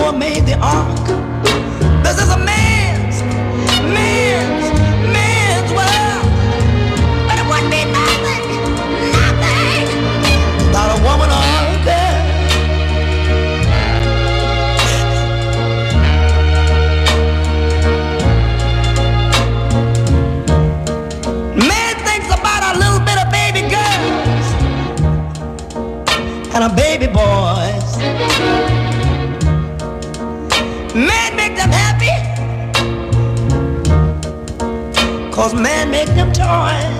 Noah made the ark. This is a man's, man's, man's world. But it wouldn't be nothing, nothing. Not a woman or a girl. Man thinks about a little bit of baby girls and a baby boy. Cause man make them toys.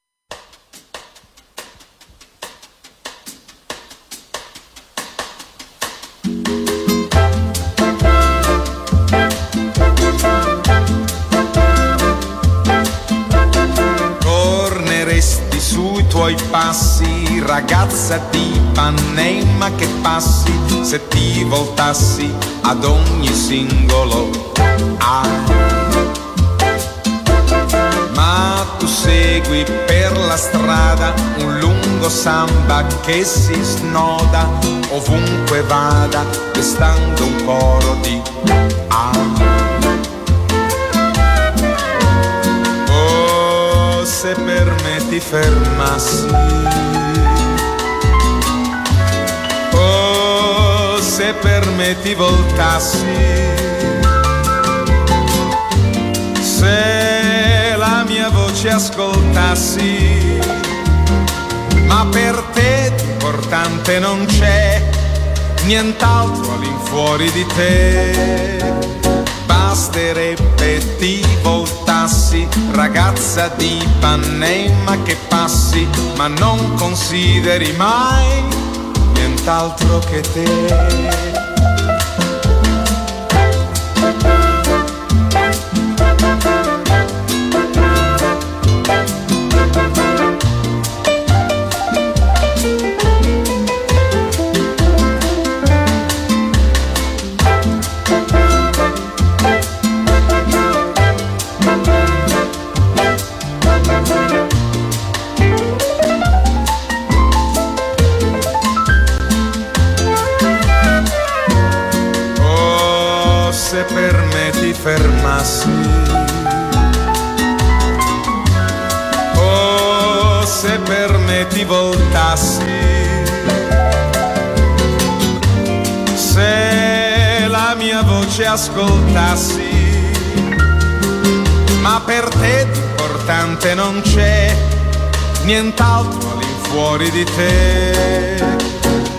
Ragazza di Panema che passi, se ti voltassi ad ogni singolo A. Ma tu segui per la strada un lungo samba che si snoda ovunque vada, restando un coro di A. Oh, se per me ti fermassi. Se per me ti voltassi. Se la mia voce ascoltassi. Ma per te importante non c'è nient'altro all'infuori di te basterebbe ti voltassi, ragazza di Panema che passi, ma non consideri mai nient'altro che nient'altro all'infuori di te.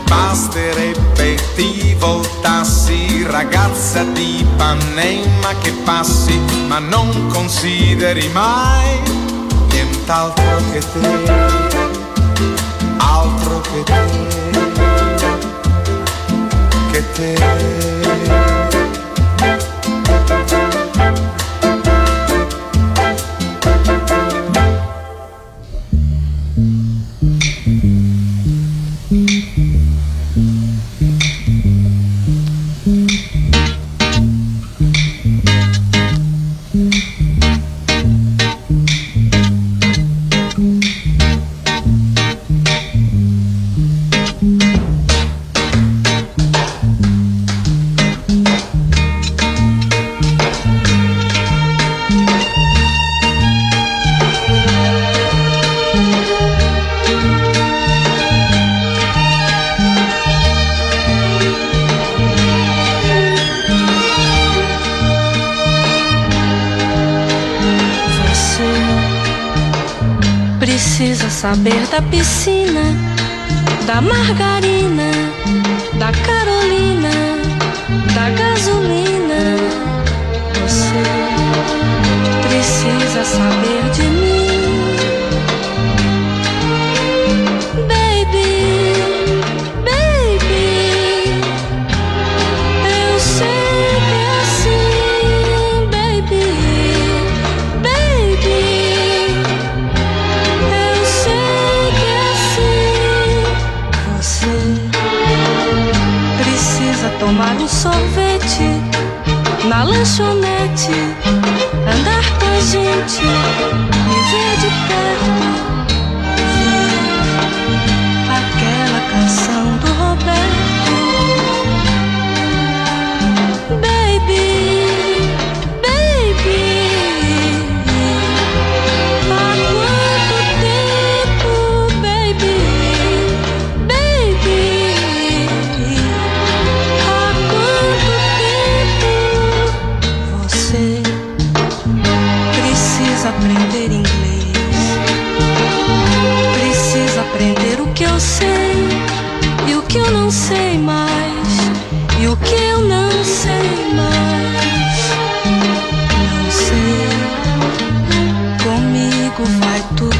Basterebbe ti voltassi, ragazza di Panema che passi, ma non consideri mai nient'altro che te, altro che te, che te. Saber da piscina, da margarina, da Carolina, da gasolina. Você precisa saber de mim. Lanchonete, andar com a gente, me ver de perto.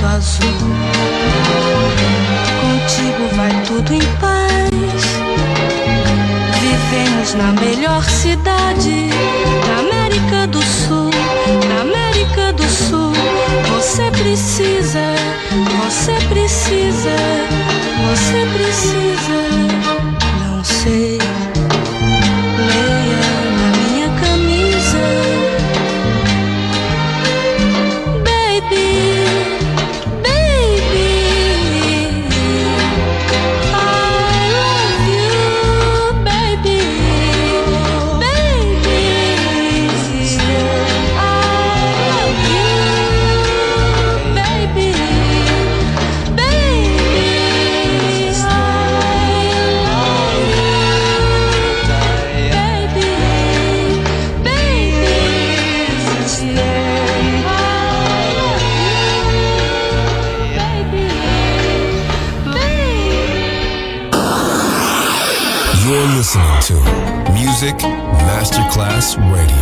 azul. Contigo vai tudo em paz. Vivemos na melhor cidade da América do Sul. Da América do Sul. Você precisa, você precisa, você precisa. Não sei Radio,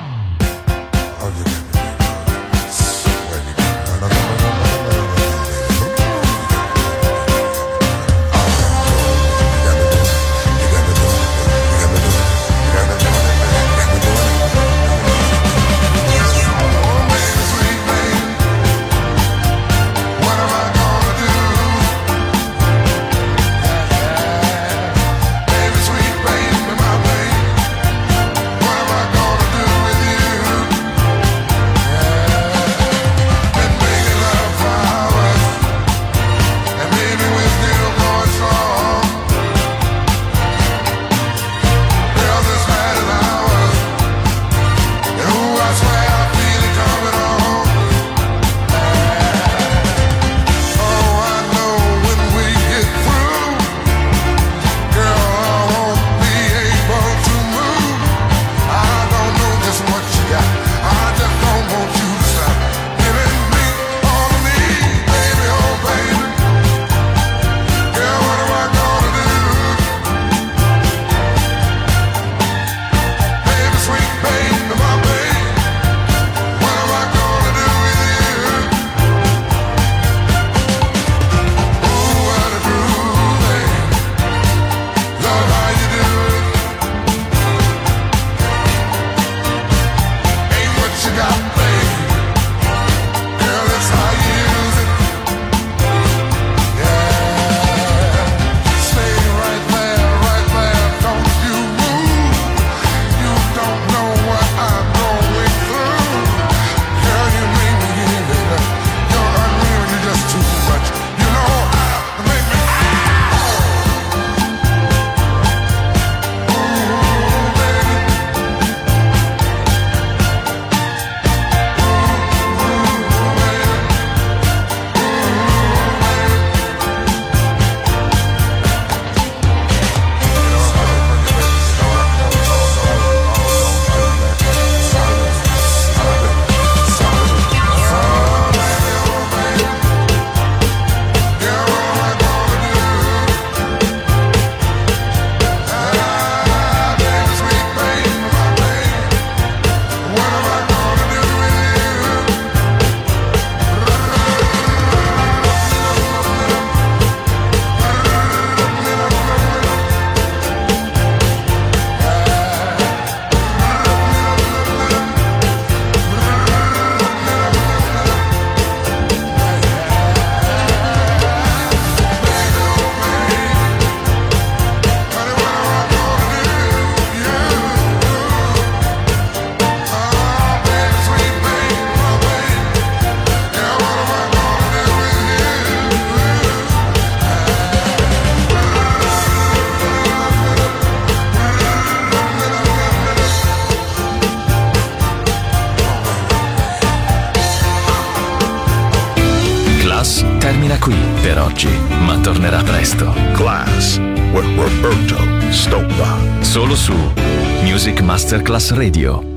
Masterclass Radio.